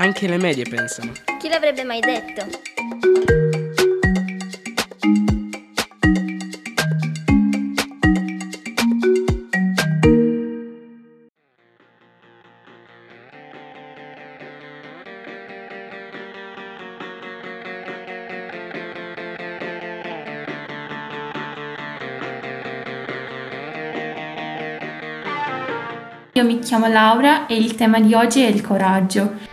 Anche le medie pensano. Chi l'avrebbe mai detto? Io mi chiamo Laura e il tema di oggi è il coraggio.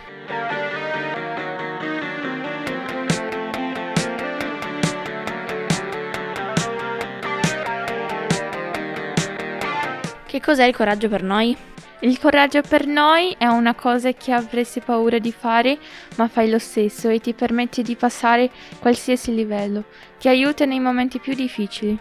Che cos'è il coraggio per noi? Il coraggio per noi è una cosa che avresti paura di fare, ma fai lo stesso e ti permette di passare qualsiasi livello. Ti aiuta nei momenti più difficili.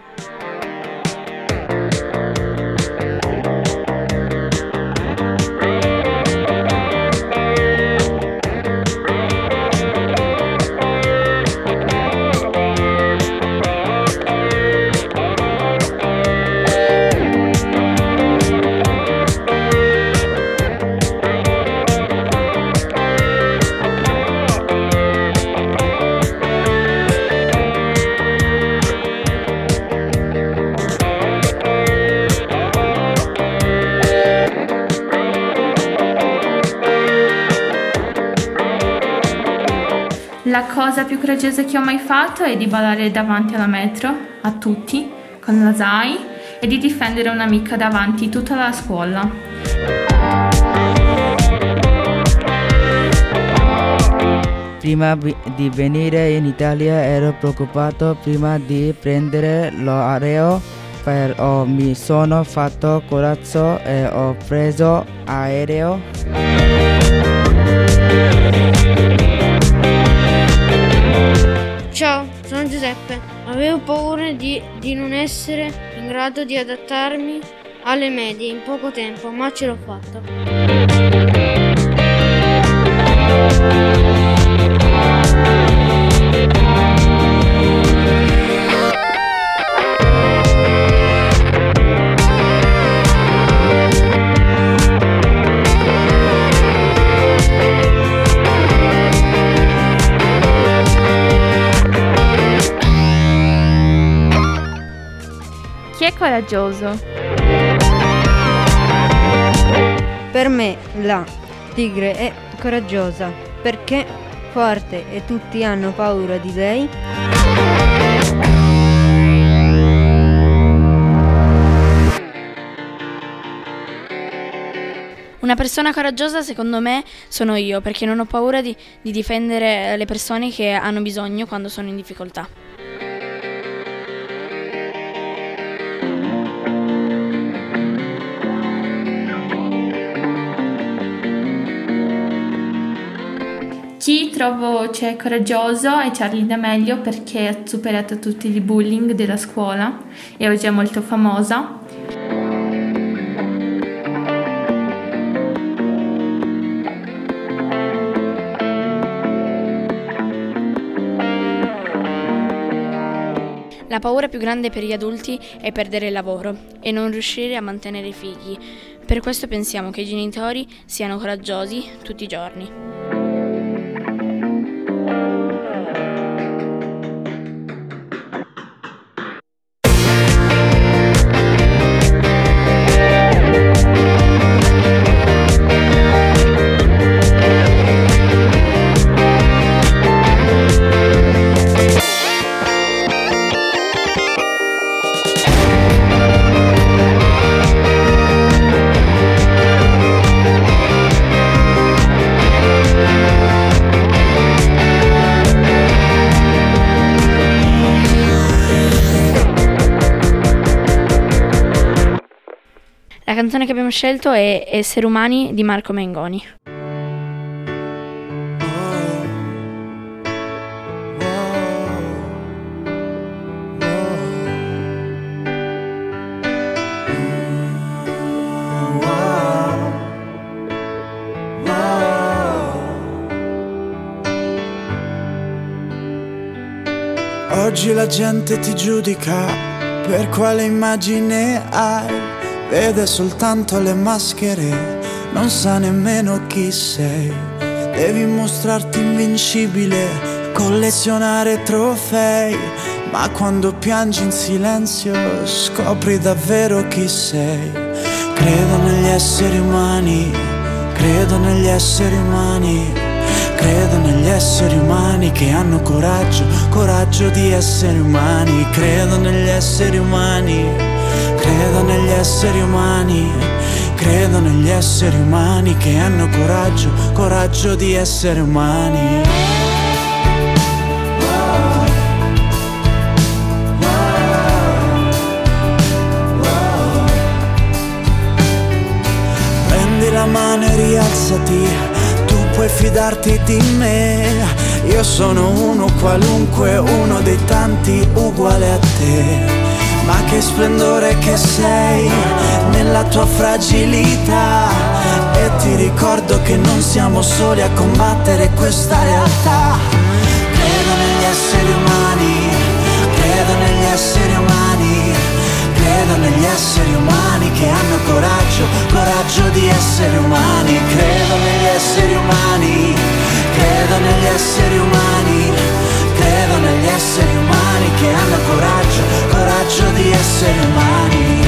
Cosa più coraggiosa che ho mai fatto è di ballare davanti alla metro, a tutti, con la SAI, e di difendere un'amica davanti tutta la scuola. Prima di venire in Italia ero preoccupato prima di prendere l'aereo, per- oh, mi sono fatto coraggio e ho preso aereo. Ciao, sono Giuseppe. Avevo paura di, di non essere in grado di adattarmi alle medie in poco tempo, ma ce l'ho fatto. Chi è coraggioso? Per me la tigre è coraggiosa perché forte e tutti hanno paura di lei. Una persona coraggiosa secondo me sono io perché non ho paura di, di difendere le persone che hanno bisogno quando sono in difficoltà. Trovo cioè, coraggioso è Charlie D'Amelio perché ha superato tutti i bullying della scuola e oggi è molto famosa. La paura più grande per gli adulti è perdere il lavoro e non riuscire a mantenere i figli. Per questo pensiamo che i genitori siano coraggiosi tutti i giorni. Canzone che abbiamo scelto è Esseri umani di Marco Mengoni. Oggi la gente ti giudica per quale immagine hai, vede soltanto le maschere, non sa nemmeno chi sei. Devi mostrarti invincibile, collezionare trofei, ma quando piangi in silenzio scopri davvero chi sei. Credo negli esseri umani, credo negli esseri umani, credo negli esseri umani che hanno coraggio, coraggio di essere umani, credo negli esseri umani, credo negli esseri umani Credo negli esseri umani che hanno coraggio, coraggio di essere umani. Mano e rialzati, tu puoi fidarti di me. Io sono uno qualunque, uno dei tanti uguale a te. Ma che splendore che sei nella tua fragilità. E ti ricordo che non siamo soli a combattere questa realtà. Credo negli esseri umani, credo negli esseri umani Credo negli esseri umani che hanno coraggio, coraggio di essere umani. Credo negli esseri umani, credo negli esseri umani esseri umani che hanno coraggio, coraggio di essere umani.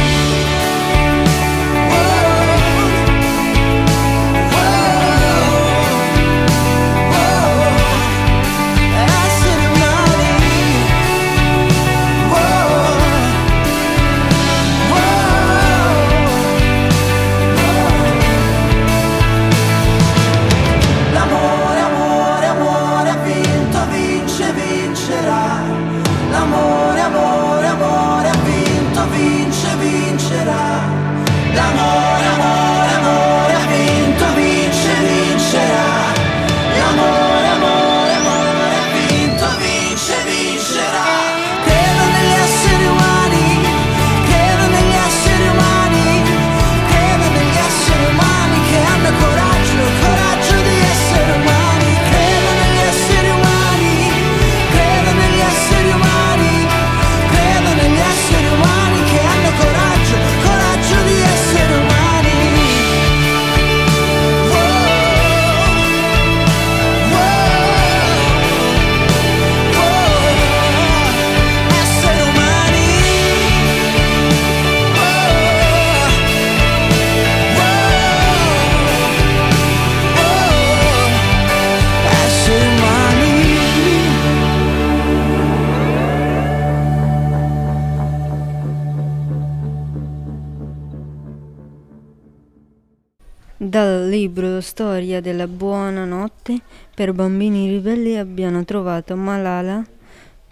Storia della buona notte per bambini ribelli abbiamo trovato Malala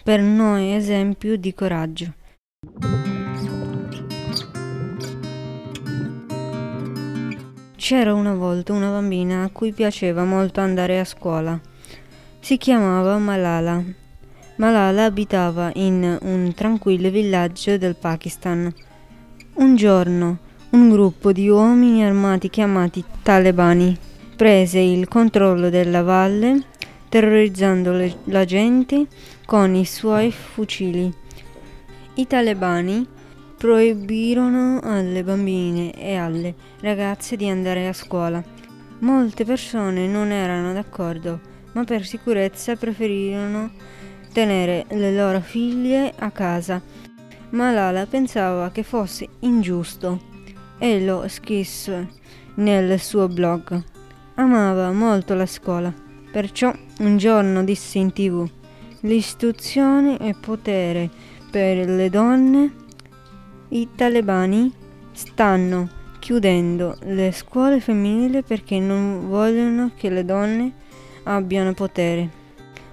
per noi esempio di coraggio. C'era una volta una bambina a cui piaceva molto andare a scuola. Si chiamava Malala. Malala abitava in un tranquillo villaggio del Pakistan. Un giorno un gruppo di uomini armati chiamati talebani prese il controllo della valle terrorizzando le, la gente con i suoi fucili. I talebani proibirono alle bambine e alle ragazze di andare a scuola. Molte persone non erano d'accordo, ma per sicurezza preferirono tenere le loro figlie a casa. Malala pensava che fosse ingiusto e lo scrisse nel suo blog. Amava molto la scuola, perciò un giorno disse in tv l'istruzione è potere per le donne. I talebani stanno chiudendo le scuole femminili perché non vogliono che le donne abbiano potere.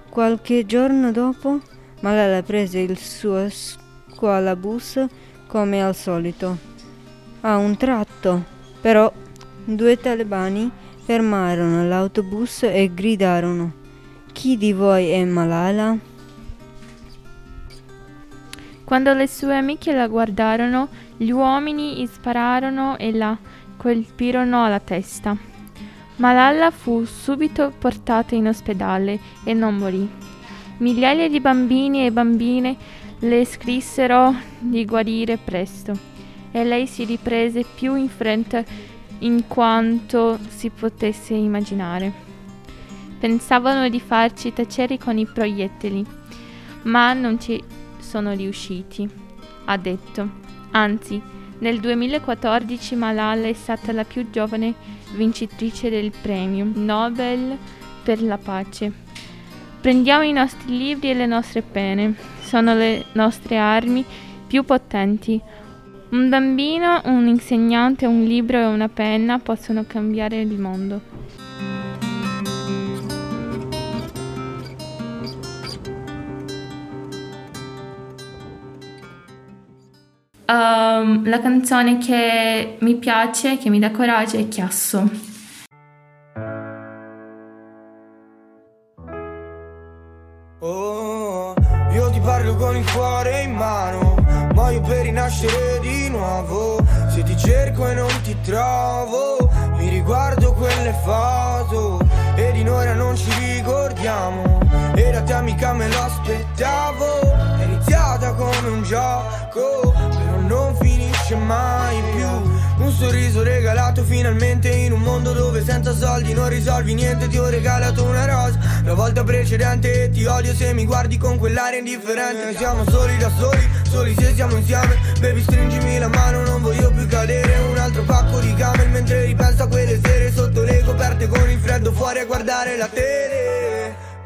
Qualche giorno dopo Malala prese il suo scuola bus come al solito. A un tratto, però, due talebani fermarono l'autobus e gridarono: Chi di voi è Malala? Quando le sue amiche la guardarono, gli uomini spararono e la colpirono alla testa. Malala fu subito portata in ospedale e non morì. Migliaia di bambini e bambine le scrissero di guarire presto e lei si riprese più in fretta in quanto si potesse immaginare. Pensavano di farci tacere con i proiettili, ma non ci sono riusciti, ha detto. Anzi, nel 2014 Malala è stata la più giovane vincitrice del premio Nobel per la pace. Prendiamo i nostri libri e le nostre pene, sono le nostre armi più potenti. Un bambino, un insegnante, un libro e una penna possono cambiare il mondo. Um, la canzone che mi piace, che mi dà coraggio è Chiasso. Oh, io ti parlo con il cuore in mano, muoio per rinascere di nuovo. Se ti cerco e non ti trovo, mi riguardo quelle foto e di noi ora non ci ricordiamo. Era te amica, me lo aspettavo, è iniziata come un gioco non finisce mai più sorriso regalato finalmente in un mondo dove senza soldi non risolvi niente. Ti ho regalato una rosa la volta precedente ti odio se mi guardi con quell'aria indifferente. Siamo soli da soli, soli se siamo insieme. Baby stringimi la mano, non voglio più cadere. Un altro pacco di camel mentre ripenso a quelle sere Sotto le coperte con il freddo fuori a guardare la tele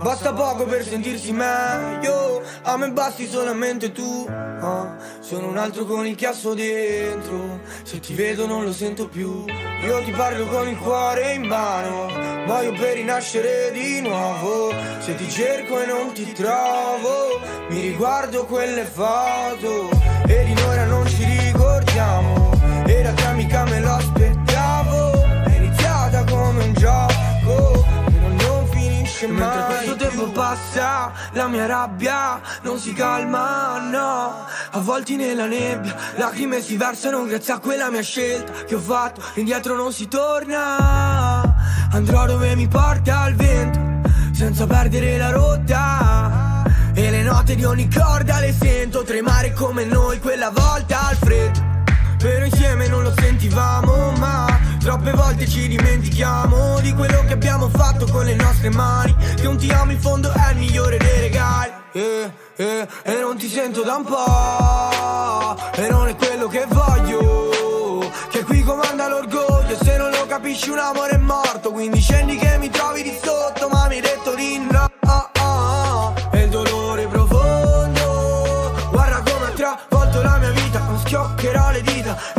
Basta poco per sentirsi meglio. A me basti solamente tu. Oh, Sono un altro con il chiasso dentro. Se ti vedo non lo sento più. Io ti parlo con il cuore in mano. Muoio per rinascere di nuovo. Se ti cerco e non ti trovo Mi riguardo quelle foto. E di noi non ci ricordiamo. Era che amica me lo finisce mai. Mentre questo tempo passa, la mia rabbia non si calma, no. Avvolti nella nebbia, lacrime si versano grazie a quella mia scelta Che ho fatto, indietro non si torna. Andrò dove mi porta il vento, senza perdere la rotta. E le note di ogni corda le sento tremare come noi quella volta al freddo. Però insieme non lo sentivamo ma Troppe volte ci dimentichiamo di quello che abbiamo fatto con le nostre mani. Che un ti amo in fondo è il migliore dei regali. Eh, eh, E non ti sento da un po' E non è quello che voglio. Che qui comanda l'orgoglio Se non lo capisci un amore è morto. Quindi scendi che mi trovi di sotto Ma mi hai detto di no. E il dolore profondo Guarda come ha travolto la mia vita. Non schioccherò le dita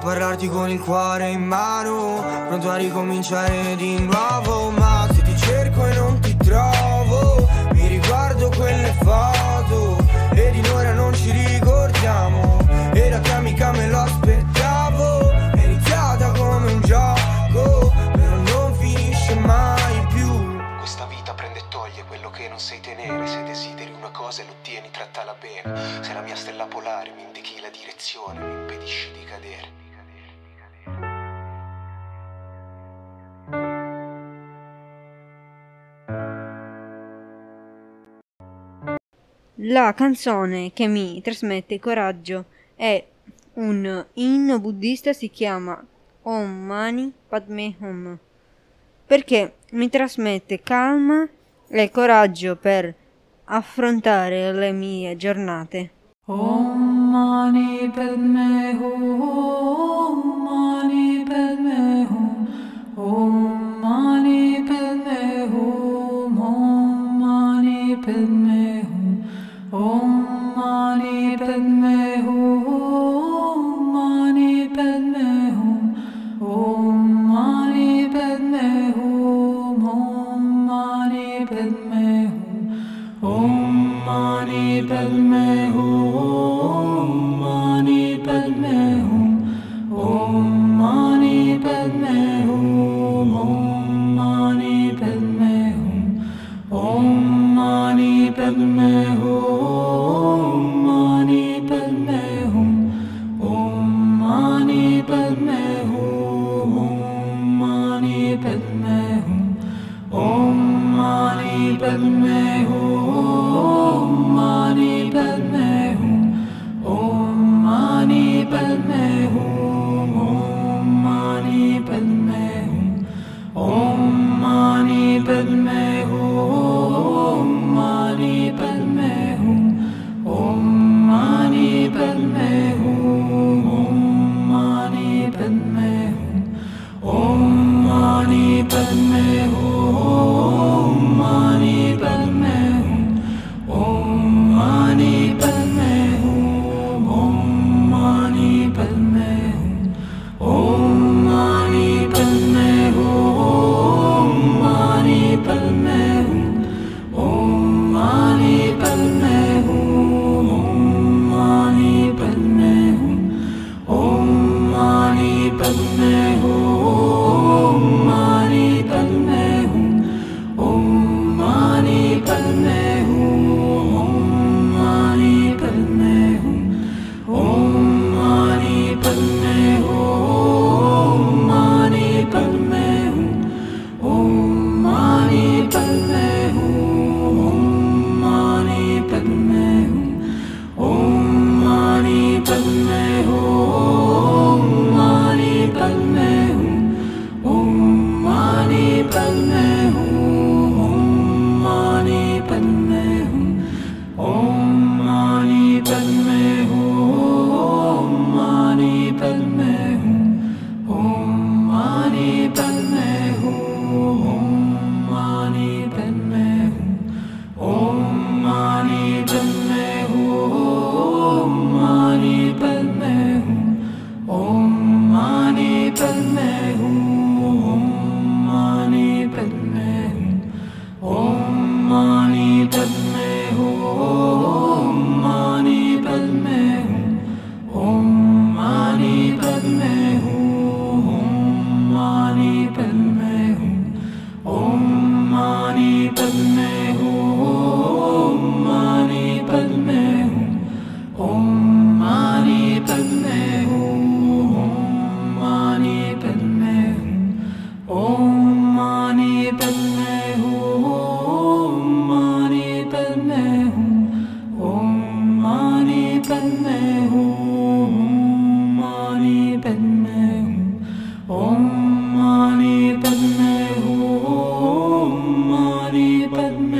parlarti con il cuore in mano Pronto a ricominciare di nuovo Ma se ti cerco e non ti trovo Mi riguardo quelle foto E di noi ora non ci ricordiamo E da te amica me lo aspettavo È iniziata come un gioco Però non finisce mai più. Questa vita prende e toglie quello che non sai tenere Se desideri una cosa e l'ottieni, trattala bene. Se la mia stella polare mi indichi la direzione Mi impedisci di cadere La canzone che mi trasmette coraggio è un inno buddista, si chiama Om Mani Padme Hum, perché mi trasmette calma e coraggio per affrontare le mie giornate. Om Mani Padme Hum, Oh. Padme.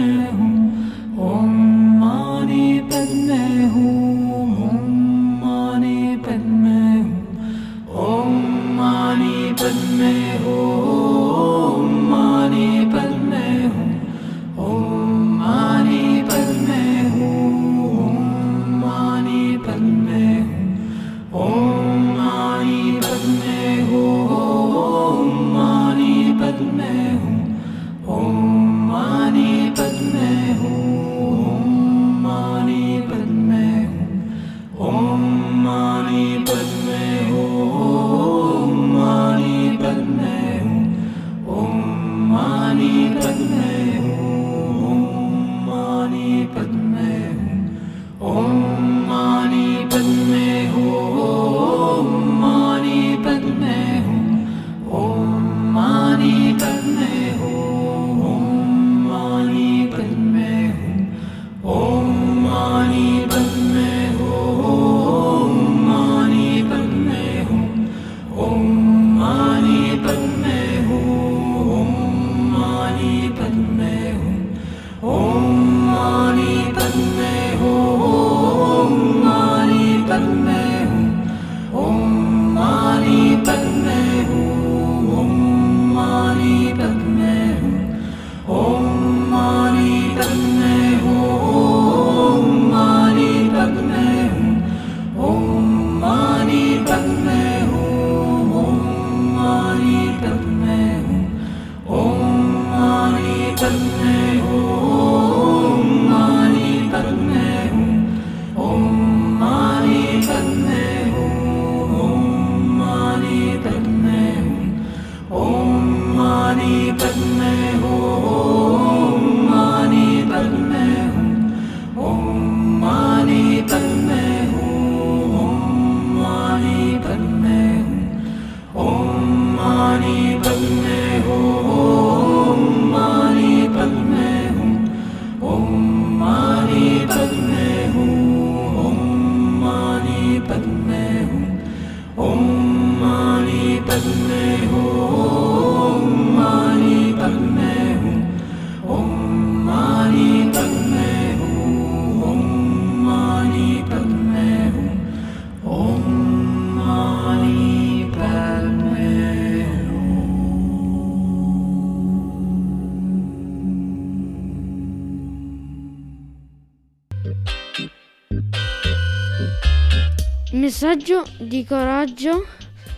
Messaggio di coraggio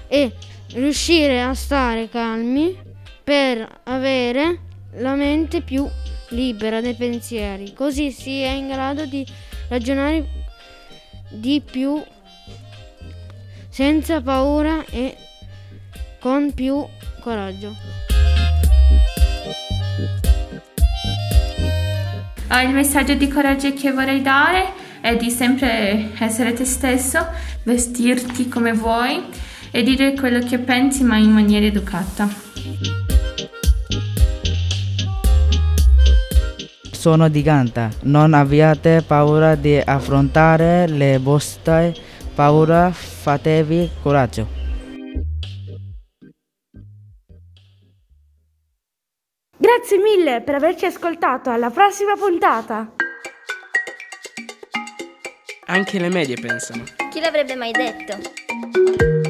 è riuscire a stare calmi per avere la mente più libera dai pensieri, così si è in grado di ragionare di più senza paura e con più coraggio. il messaggio di coraggio che vorrei dare è di sempre essere te stesso, vestirti come vuoi e dire quello che pensi ma in maniera educata. Sono di Ganta, non abbiate paura di affrontare le vostre paure, fatevi coraggio. Grazie mille per averci ascoltato, alla prossima puntata! Anche le medie pensano. Chi l'avrebbe mai detto?